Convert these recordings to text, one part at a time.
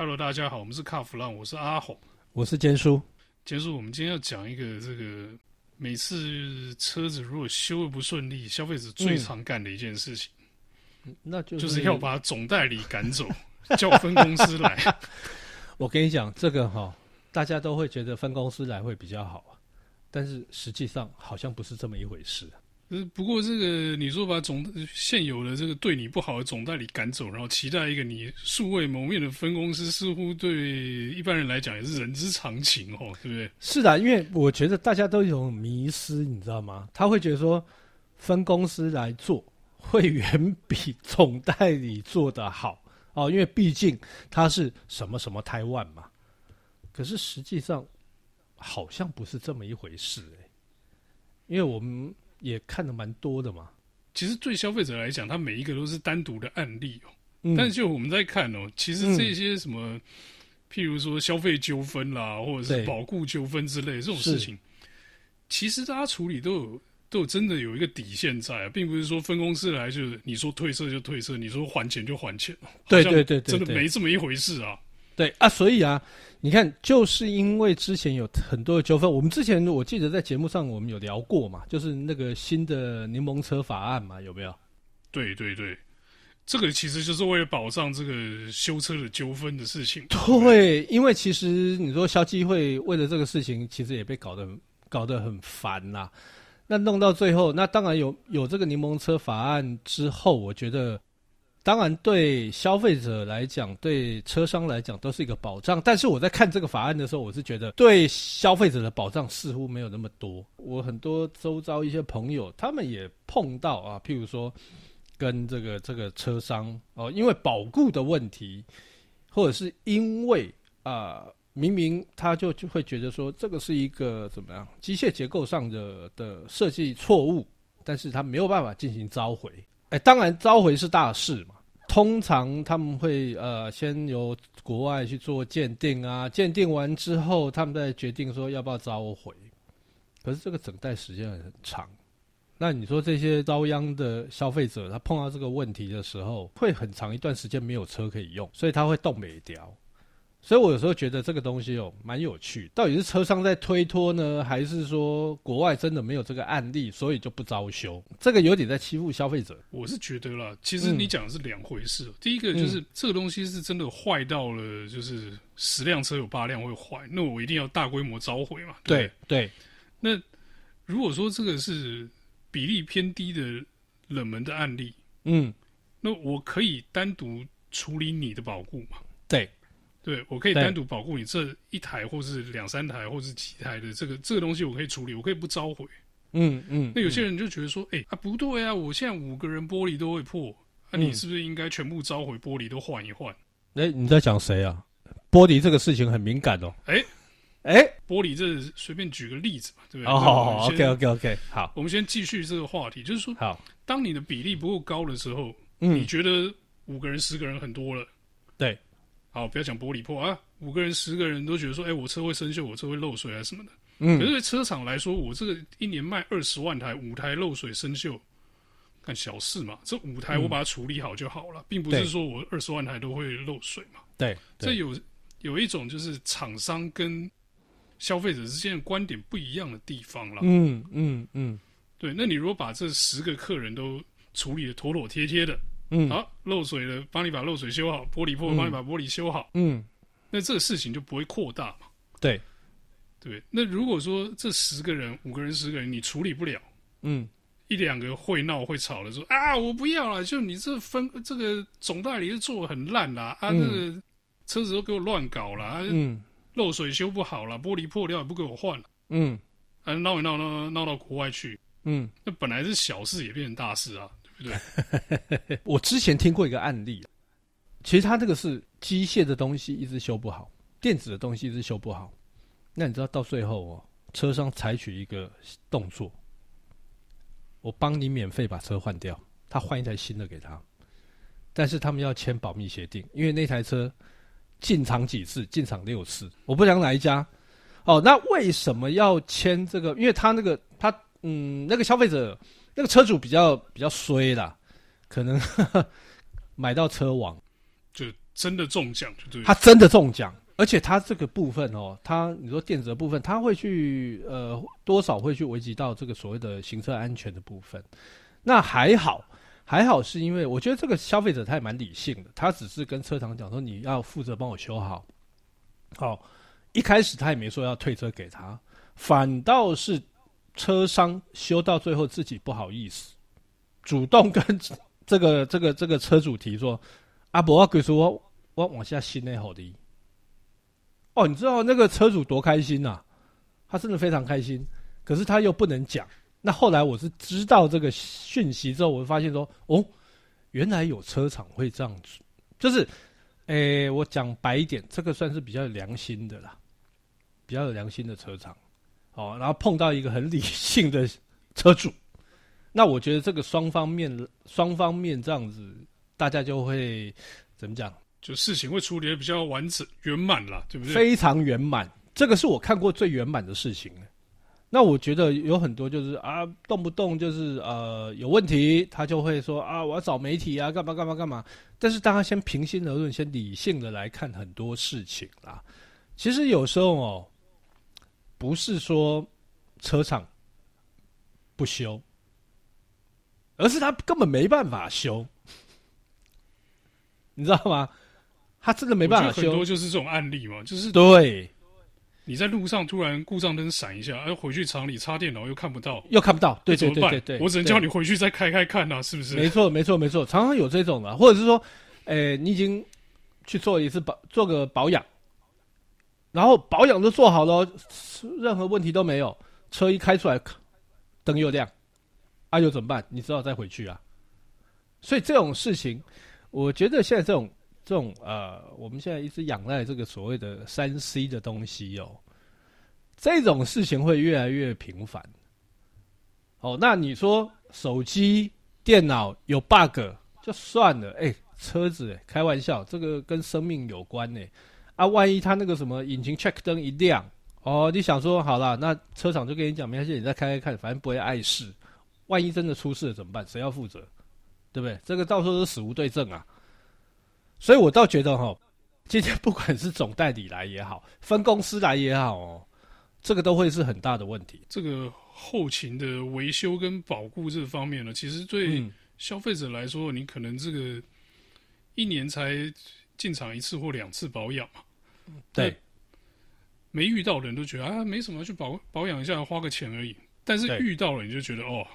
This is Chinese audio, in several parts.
Hello，大家好，我们是卡弗朗，我是阿红，我是坚叔。坚叔，我们今天要讲一个这个每次车子如果修的不顺利，消费者最常干的一件事情，嗯、那就是、就是要把总代理赶走，叫分公司来。我跟你讲，这个哈，大家都会觉得分公司来会比较好啊，但是实际上好像不是这么一回事。不过这个你说把总现有的这个对你不好的总代理赶走，然后期待一个你素未谋面的分公司，似乎对一般人来讲也是人之常情哦，对不对？是的，因为我觉得大家都有迷失，你知道吗？他会觉得说分公司来做会远比总代理做得好哦，因为毕竟他是什么什么台湾嘛。可是实际上好像不是这么一回事哎，因为我们。也看的蛮多的嘛。其实对消费者来讲，它每一个都是单独的案例哦。嗯、但是就我们在看哦，其实这些什么，嗯、譬如说消费纠纷啦，或者是保固纠纷之类的这种事情，其实大家处理都有都有真的有一个底线在啊，并不是说分公司来就是你说退色就退色，你说还钱就还钱。对对对对，真的没这么一回事啊。对啊，所以啊，你看，就是因为之前有很多的纠纷，我们之前我记得在节目上我们有聊过嘛，就是那个新的柠檬车法案嘛，有没有？对对对，这个其实就是为了保障这个修车的纠纷的事情。对，因为其实你说消基会为了这个事情，其实也被搞得搞得很烦呐。那弄到最后，那当然有有这个柠檬车法案之后，我觉得。当然，对消费者来讲，对车商来讲，都是一个保障。但是我在看这个法案的时候，我是觉得对消费者的保障似乎没有那么多。我很多周遭一些朋友，他们也碰到啊，譬如说跟这个这个车商哦，因为保固的问题，或者是因为啊，明明他就就会觉得说这个是一个怎么样机械结构上的的设计错误，但是他没有办法进行召回。哎，当然召回是大事嘛。通常他们会呃先由国外去做鉴定啊，鉴定完之后，他们再决定说要不要召回。可是这个等待时间很长。那你说这些遭殃的消费者，他碰到这个问题的时候，会很长一段时间没有车可以用，所以他会动美调。所以我有时候觉得这个东西哦蛮有趣，到底是车商在推脱呢，还是说国外真的没有这个案例，所以就不招修？这个有点在欺负消费者。我是觉得啦，其实你讲的是两回事。嗯、第一个就是、嗯、这个东西是真的坏到了，就是十辆车有八辆会坏，那我一定要大规模召回嘛。对对。对那如果说这个是比例偏低的冷门的案例，嗯，那我可以单独处理你的保固嘛？对。对，我可以单独保护你这一台，或是两三台，或是几台的这个这个东西，我可以处理，我可以不召回。嗯嗯。那有些人就觉得说，哎、嗯欸、啊，不对啊，我现在五个人玻璃都会破，那、啊、你是不是应该全部召回玻璃都换一换？哎、欸，你在讲谁啊？玻璃这个事情很敏感哦。哎哎、玻璃这随便举个例子嘛，对不对？哦，好好，OK OK OK，好，我们先继续这个话题，就是说，好，当你的比例不够高的时候，嗯，你觉得五个人、十个人很多了，对。好，不要讲玻璃破啊！五个人、十个人都觉得说，哎、欸，我车会生锈，我车会漏水啊什么的。嗯，可是对车厂来说，我这个一年卖二十万台，五台漏水生锈，干小事嘛。这五台我把它处理好就好了，嗯、并不是说我二十万台都会漏水嘛。对，这有有一种就是厂商跟消费者之间的观点不一样的地方了、嗯。嗯嗯嗯，对。那你如果把这十个客人都处理的妥妥帖帖的。嗯，好，漏水了，帮你把漏水修好；玻璃破了，帮你把玻璃修好。嗯，那这个事情就不会扩大嘛。对，对。那如果说这十个人、五个人、十个人，你处理不了，嗯，一两个会闹会吵的说啊，我不要了，就你这分这个总代理是做的很烂啦，啊，那个车子都给我乱搞了，嗯，漏水修不好了，玻璃破掉也不给我换了，嗯，啊，闹一闹闹闹到国外去，嗯，那本来是小事也变成大事啊。我之前听过一个案例，其实他这个是机械的东西一直修不好，电子的东西一直修不好。那你知道到最后哦，车商采取一个动作，我帮你免费把车换掉，他换一台新的给他，但是他们要签保密协定，因为那台车进厂几次，进厂六次，我不讲哪一家。哦，那为什么要签这个？因为他那个他嗯，那个消费者。那个车主比较比较衰啦，可能呵 呵买到车网，就真的中奖，就对，他真的中奖，而且他这个部分哦，他你说电子的部分，他会去呃多少会去危及到这个所谓的行车安全的部分。那还好，还好是因为我觉得这个消费者他也蛮理性的，他只是跟车厂讲说，你要负责帮我修好。好，一开始他也没说要退车给他，反倒是车商修到最后自己不好意思，主动跟这个这个这个车主提说：“阿伯，我跟你说，我我往下新的好的。”哦，你知道那个车主多开心呐、啊？他真的非常开心，可是他又不能讲。那后来我是知道这个讯息之后，我就发现说：“哦，原来有车厂会这样子，就是。”诶、我讲白一点，这个算是比较有良心的啦，比较有良心的车厂，哦，然后碰到一个很理性的车主，那我觉得这个双方面，双方面这样子，大家就会怎么讲？就事情会处理的比较完整圆满了，对不对？非常圆满，这个是我看过最圆满的事情。那我觉得有很多就是啊，动不动就是呃有问题，他就会说啊，我要找媒体啊，干嘛干嘛干嘛。但是大家先平心而论，先理性的来看很多事情啦。其实有时候哦，不是说车厂不修，而是他根本没办法修，你知道吗？他真的没办法修。很多就是这种案例嘛，就是对。你在路上突然故障灯闪一下，哎，回去厂里插电脑又看不到，又看不到，对对对对对，我只能叫你回去再开开看呐，是不是？没错没错没错，常常有这种的，或者是说，诶，你已经去做一次保，做个保养，然后保养都做好了，任何问题都没有，车一开出来，灯又亮，啊，又怎么办？你只好再回去啊。所以这种事情，我觉得现在这种。这种呃，我们现在一直仰赖这个所谓的三 C 的东西哦，这种事情会越来越频繁。哦，那你说手机、电脑有 bug 就算了，哎，车子，开玩笑，这个跟生命有关呢。啊，万一他那个什么引擎 check 灯一亮，哦，你想说好了，那车厂就跟你讲，没关系，你再开开看，反正不会碍事。万一真的出事了怎么办？谁要负责？对不对？这个到时候都死无对证啊。所以我倒觉得哈，今天不管是总代理来也好，分公司来也好哦，这个都会是很大的问题。这个后勤的维修跟保固这方面呢，其实对消费者来说，你可能这个一年才进厂一次或两次保养嘛。对，没遇到的人都觉得啊，没什么，去保保养一下，花个钱而已。但是遇到了，你就觉得哦，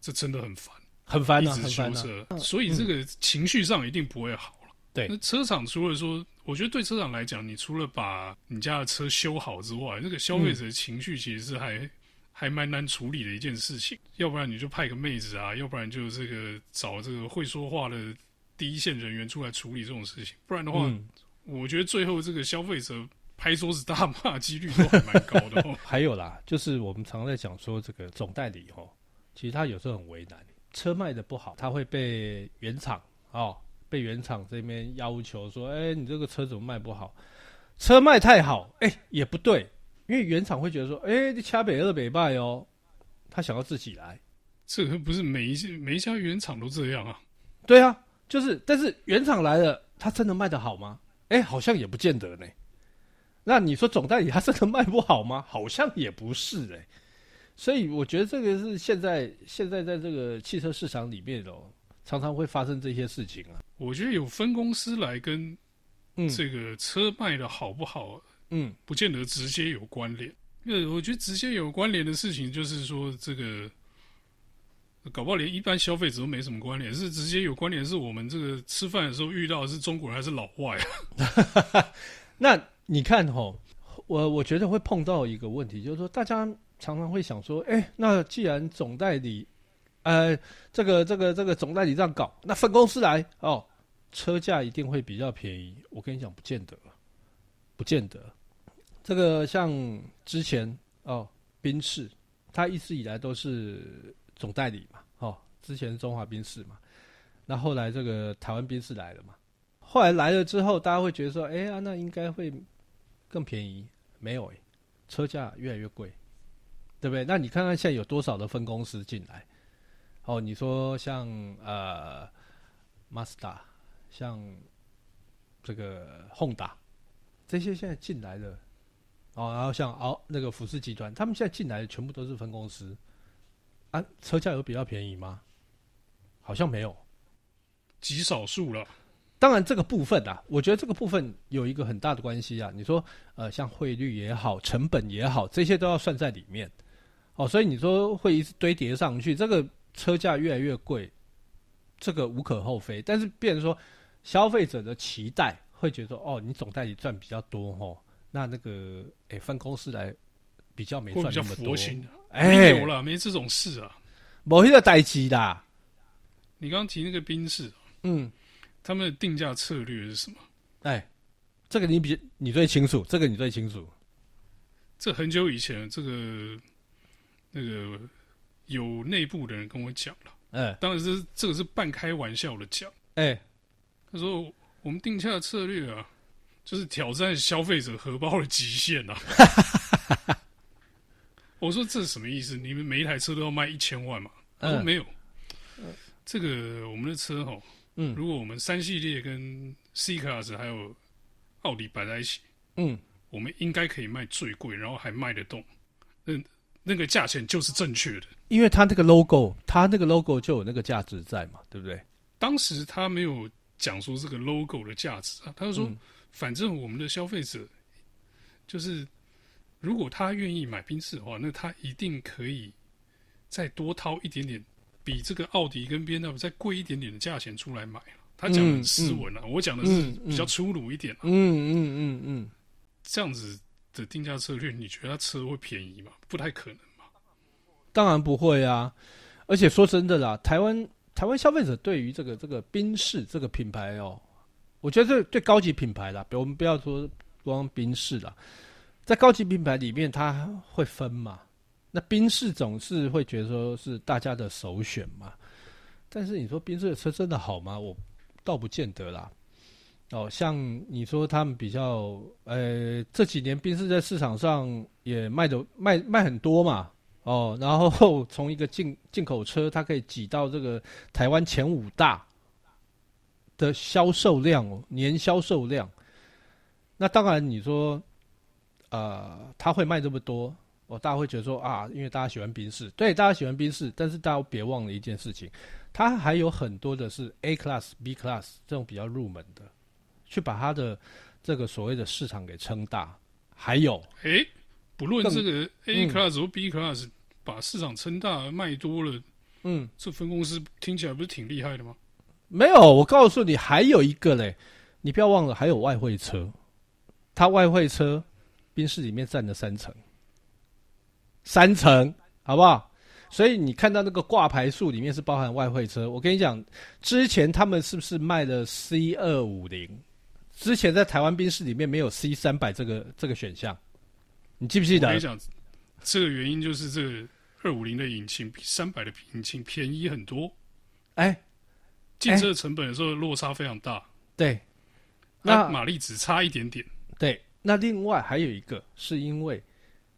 这真的很烦，很烦啊，一直修车，所以这个情绪上一定不会好了。对，那车厂除了说，我觉得对车厂来讲，你除了把你家的车修好之外，那个消费者的情绪其实是还、嗯、还蛮难处理的一件事情。要不然你就派个妹子啊，要不然就这个找这个会说话的第一线人员出来处理这种事情。不然的话，嗯、我觉得最后这个消费者拍桌子大骂几率都还蛮高的哦。还有啦，就是我们常在讲说这个总代理哦，其实他有时候很为难，车卖的不好，他会被原厂哦。被原厂这边要求说：“哎、欸，你这个车怎么卖不好？车卖太好，哎、欸，也不对，因为原厂会觉得说：‘哎、欸，你掐北二北败哦。’他想要自己来，这个不是每一每一家原厂都这样啊？对啊，就是，但是原厂来了，他真的卖得好吗？哎、欸，好像也不见得呢。那你说总代理他真的卖不好吗？好像也不是哎。所以我觉得这个是现在现在在这个汽车市场里面哦。”常常会发生这些事情啊！我觉得有分公司来跟这个车卖的好不好，嗯，不见得直接有关联。因为我觉得直接有关联的事情，就是说这个搞不好连一般消费者都没什么关联，是直接有关联，是我们这个吃饭的时候遇到的是中国人还是老外啊？那你看吼，我我觉得会碰到一个问题，就是说大家常常会想说，哎，那既然总代理。呃，这个这个这个总代理这样搞，那分公司来哦，车价一定会比较便宜。我跟你讲，不见得，不见得。这个像之前哦，宾士，他一直以来都是总代理嘛，哦，之前中华宾士嘛，那后来这个台湾宾士来了嘛，后来来了之后，大家会觉得说，哎呀，那应该会更便宜，没有，车价越来越贵，对不对？那你看看现在有多少的分公司进来？哦，你说像呃，Mazda，像这个 Honda，这些现在进来的哦，然后像奥那个福斯集团，他们现在进来的全部都是分公司啊，车价有比较便宜吗？好像没有，极少数了。当然，这个部分啊，我觉得这个部分有一个很大的关系啊。你说，呃，像汇率也好，成本也好，这些都要算在里面。哦，所以你说会一直堆叠上去，这个车价越来越贵，这个无可厚非。但是，变成说消费者的期待会觉得说，哦，你总代理赚比较多哦，那那个哎分公司来比较没赚那么多。哎，没有了，没这种事啊，某一个代机的。你刚刚提那个宾士，嗯。他们的定价策略是什么？哎，这个你比你最清楚，这个你最清楚。这很久以前，这个那个有内部的人跟我讲了。哎，当然是这个是半开玩笑的讲。哎，他说我们定价策略啊，就是挑战消费者荷包的极限啊。我说这是什么意思？你们每一台车都要卖一千万嘛？他说没有。嗯，这个我们的车哈。嗯，如果我们三系列跟 C Class 还有奥迪摆在一起，嗯，我们应该可以卖最贵，然后还卖得动，那那个价钱就是正确的，因为它那个 logo，它那个 logo 就有那个价值在嘛，对不对？当时他没有讲说这个 logo 的价值啊，他就说，嗯、反正我们的消费者就是，如果他愿意买宾士的话，那他一定可以再多掏一点点。比这个奥迪跟 BMW 再贵一点点的价钱出来买，他讲的很斯文啊，我讲的是比较粗鲁一点啊。嗯嗯嗯嗯，这样子的定价策略，你觉得他车会便宜吗？不太可能吧。当然不会啊，而且说真的啦，台湾台湾消费者对于这个这个宾士这个品牌哦，我觉得这对高级品牌啦，比如我们不要说光宾士啦，在高级品牌里面，它会分嘛。那宾士总是会觉得说是大家的首选嘛，但是你说宾士的车真的好吗？我倒不见得啦。哦，像你说他们比较，呃，这几年宾士在市场上也卖的卖卖很多嘛，哦，然后从一个进进口车，它可以挤到这个台湾前五大的销售量哦，年销售量。那当然你说，呃，他会卖这么多。哦，大家会觉得说啊，因为大家喜欢宾士，对，大家喜欢宾士，但是大家别忘了一件事情，它还有很多的是 A Class、B Class 这种比较入门的，去把它的这个所谓的市场给撑大。还有，诶，不论这个 A Class 或 B Class，把市场撑大卖多了，嗯，这分公司听起来不是挺厉害的吗？没有，我告诉你，还有一个嘞，你不要忘了，还有外汇车，它外汇车宾士里面占了三成。三成，好不好？所以你看到那个挂牌数里面是包含外汇车。我跟你讲，之前他们是不是卖了 C 二五零？之前在台湾宾士里面没有 C 三百这个这个选项，你记不记得？我跟你讲，这个原因就是这个二五零的引擎比三百的引擎便宜很多。哎，进车成本的时候落差非常大。对，那马力只差一点点。对，那另外还有一个是因为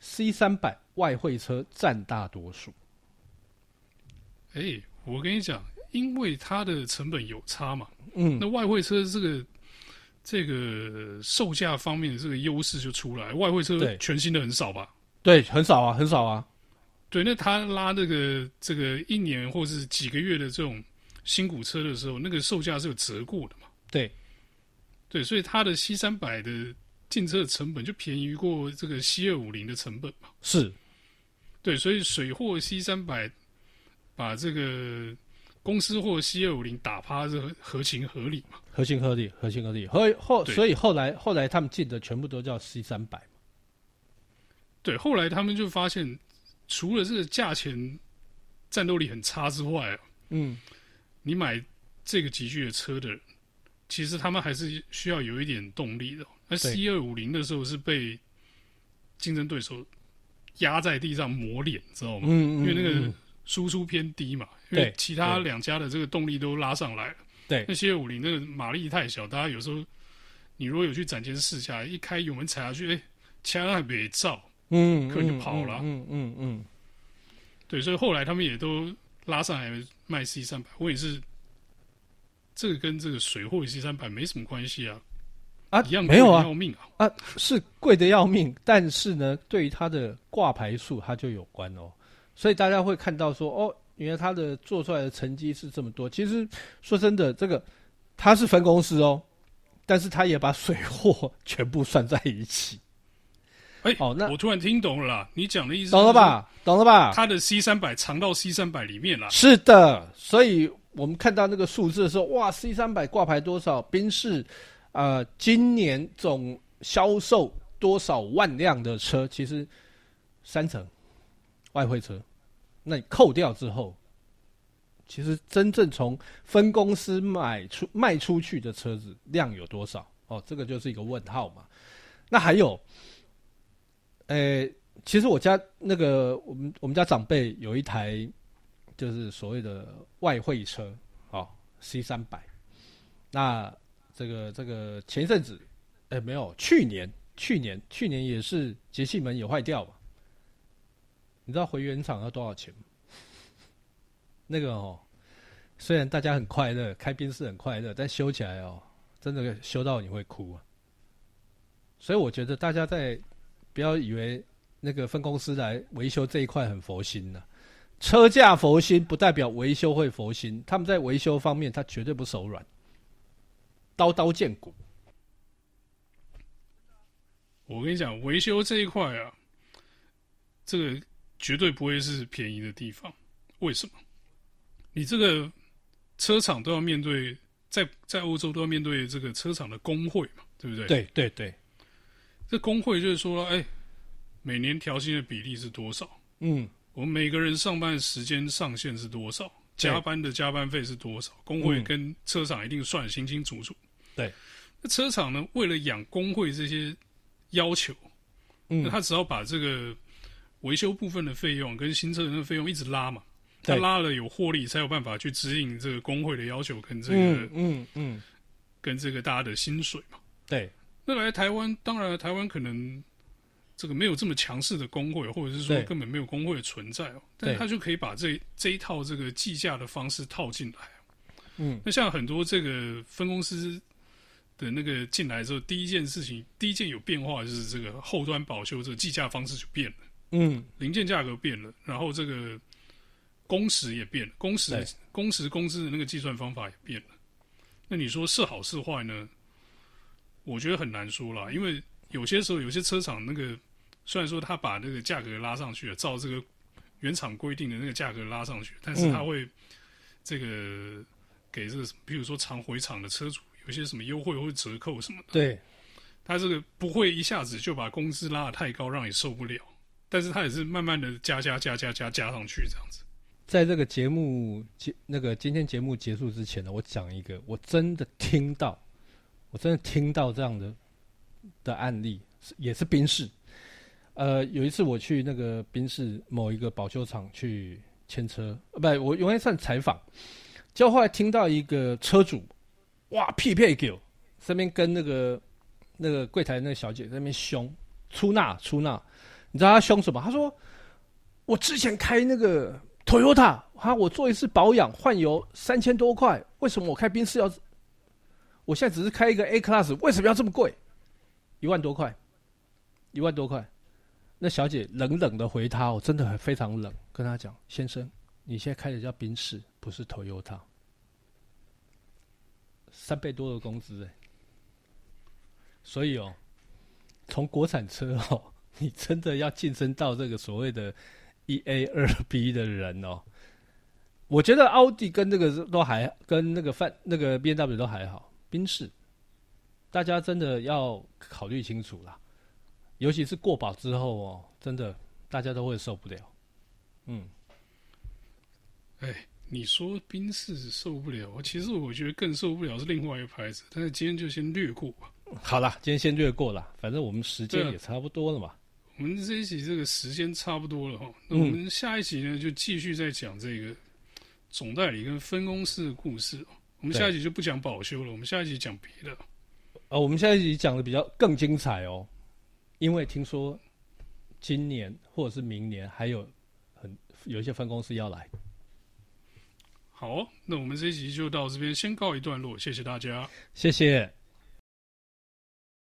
C 三百。外汇车占大多数。哎、欸，我跟你讲，因为它的成本有差嘛，嗯，那外汇车这个这个售价方面的这个优势就出来。外汇车全新的很少吧？对，很少啊，很少啊。对，那他拉那个这个一年或是几个月的这种新股车的时候，那个售价是有折过的嘛？对，对，所以它的 C 三百的进车的成本就便宜过这个 C 二五零的成本嘛？是。对，所以水货 C 三百把这个公司货 C 二五零打趴，是合情合理嘛？合情合理，合情合理。后后，所以后来后来他们进的全部都叫 C 三百。对，后来他们就发现，除了这个价钱战斗力很差之外啊，嗯，你买这个级距的车的人，其实他们还是需要有一点动力的。那 C 二五零的时候是被竞争对手。压在地上磨脸，知道吗？嗯，嗯，嗯，因为那个输出偏低嘛。对。因为其他两家的这个动力都拉上来了。对。那 C 二五零那个马力太小，大家有时候你如果有去展前试驾，一开油门踩下去，哎，枪还没照，嗯，客人就跑了。嗯嗯嗯。对，所以后来他们也都拉上来卖 C 三百。我也是，这个跟这个水货 C 三百没什么关系啊。啊，一样没有啊，要命啊，啊，是贵的要命，但是呢，对于它的挂牌数，它就有关哦。所以大家会看到说，哦，原来它的做出来的成绩是这么多。其实说真的，这个它是分公司哦，但是它也把水货全部算在一起。哎、欸，哦，那我突然听懂了啦，你讲的意思懂了吧？懂了吧？它的 C 三百藏到 C 三百里面了。是的，所以我们看到那个数字的时候，哇，C 三百挂牌多少？宾士。呃，今年总销售多少万辆的车？其实三成外汇车，那你扣掉之后，其实真正从分公司买出卖出去的车子量有多少？哦，这个就是一个问号嘛。那还有，呃、其实我家那个我们我们家长辈有一台，就是所谓的外汇车，哦，C 三百，那。这个这个前一阵子，哎，没有，去年去年去年也是节气门也坏掉嘛。你知道回原厂要多少钱吗？那个哦，虽然大家很快乐，开宾士很快乐，但修起来哦，真的修到你会哭啊。所以我觉得大家在不要以为那个分公司来维修这一块很佛心呐、啊，车价佛心不代表维修会佛心，他们在维修方面他绝对不手软。刀刀见骨。我跟你讲，维修这一块啊，这个绝对不会是便宜的地方。为什么？你这个车厂都要面对，在在欧洲都要面对这个车厂的工会嘛，对不对？对对对。这工会就是说，哎，每年调薪的比例是多少？嗯，我们每个人上班的时间上限是多少？加班的加班费是多少？工会跟车厂一定算得清清楚楚。对，那车厂呢？为了养工会这些要求，嗯，那他只要把这个维修部分的费用跟新车的费用一直拉嘛，他拉了有获利，才有办法去指引这个工会的要求跟这个，嗯嗯，嗯，跟这个大家的薪水嘛。对，那来台湾，当然台湾可能这个没有这么强势的工会，或者是说根本没有工会的存在哦，但他就可以把这这一套这个计价的方式套进来。嗯，那像很多这个分公司。的那个进来之后，第一件事情，第一件有变化就是这个后端保修这个计价方式就变了，嗯，零件价格变了，然后这个工时也变了，工时工时工资的那个计算方法也变了。那你说是好是坏呢？我觉得很难说啦，因为有些时候有些车厂那个虽然说他把那个价格拉上去了，照这个原厂规定的那个价格拉上去，但是他会这个给这个比如说常回厂的车主。有些什么优惠或者折扣什么的，对，他这个不会一下子就把工资拉得太高，让你受不了。但是他也是慢慢的加加加加加加上去这样子。在这个节目结那个今天节目结束之前呢，我讲一个我真的听到，我真的听到这样的的案例，也是宾士。呃，有一次我去那个宾士某一个保修厂去牵车，呃，不，我应该算采访，结果后来听到一个车主。哇，屁屁狗，身边跟那个那个柜台那个小姐在那边凶，出纳出纳，你知道他凶什么？他说：“我之前开那个 Toyota，哈，我做一次保养换油三千多块，为什么我开宾士要？我现在只是开一个 A Class，为什么要这么贵？一万多块，一万多块。”那小姐冷冷的回他，我真的很非常冷，跟他讲：“先生，你现在开的叫宾士，不是 Toyota。”三倍多的工资哎，所以哦，从国产车哦，你真的要晋升到这个所谓的一 A 二 B 的人哦，我觉得奥迪跟那个都还跟那个范那个 BMW 都还好，宾士，大家真的要考虑清楚啦，尤其是过保之后哦，真的大家都会受不了，嗯，哎。你说宾士受不了，其实我觉得更受不了是另外一个牌子，但是今天就先略过吧。好了，今天先略过了，反正我们时间也差不多了嘛。我们这一集这个时间差不多了哈，那我们下一集呢就继续再讲这个总代理跟分公司的故事。我们下一集就不讲保修了，我们下一集讲别的。哦，我们下一集讲的比较更精彩哦，因为听说今年或者是明年还有很有一些分公司要来。好，那我们这一集就到这边，先告一段落，谢谢大家，谢谢。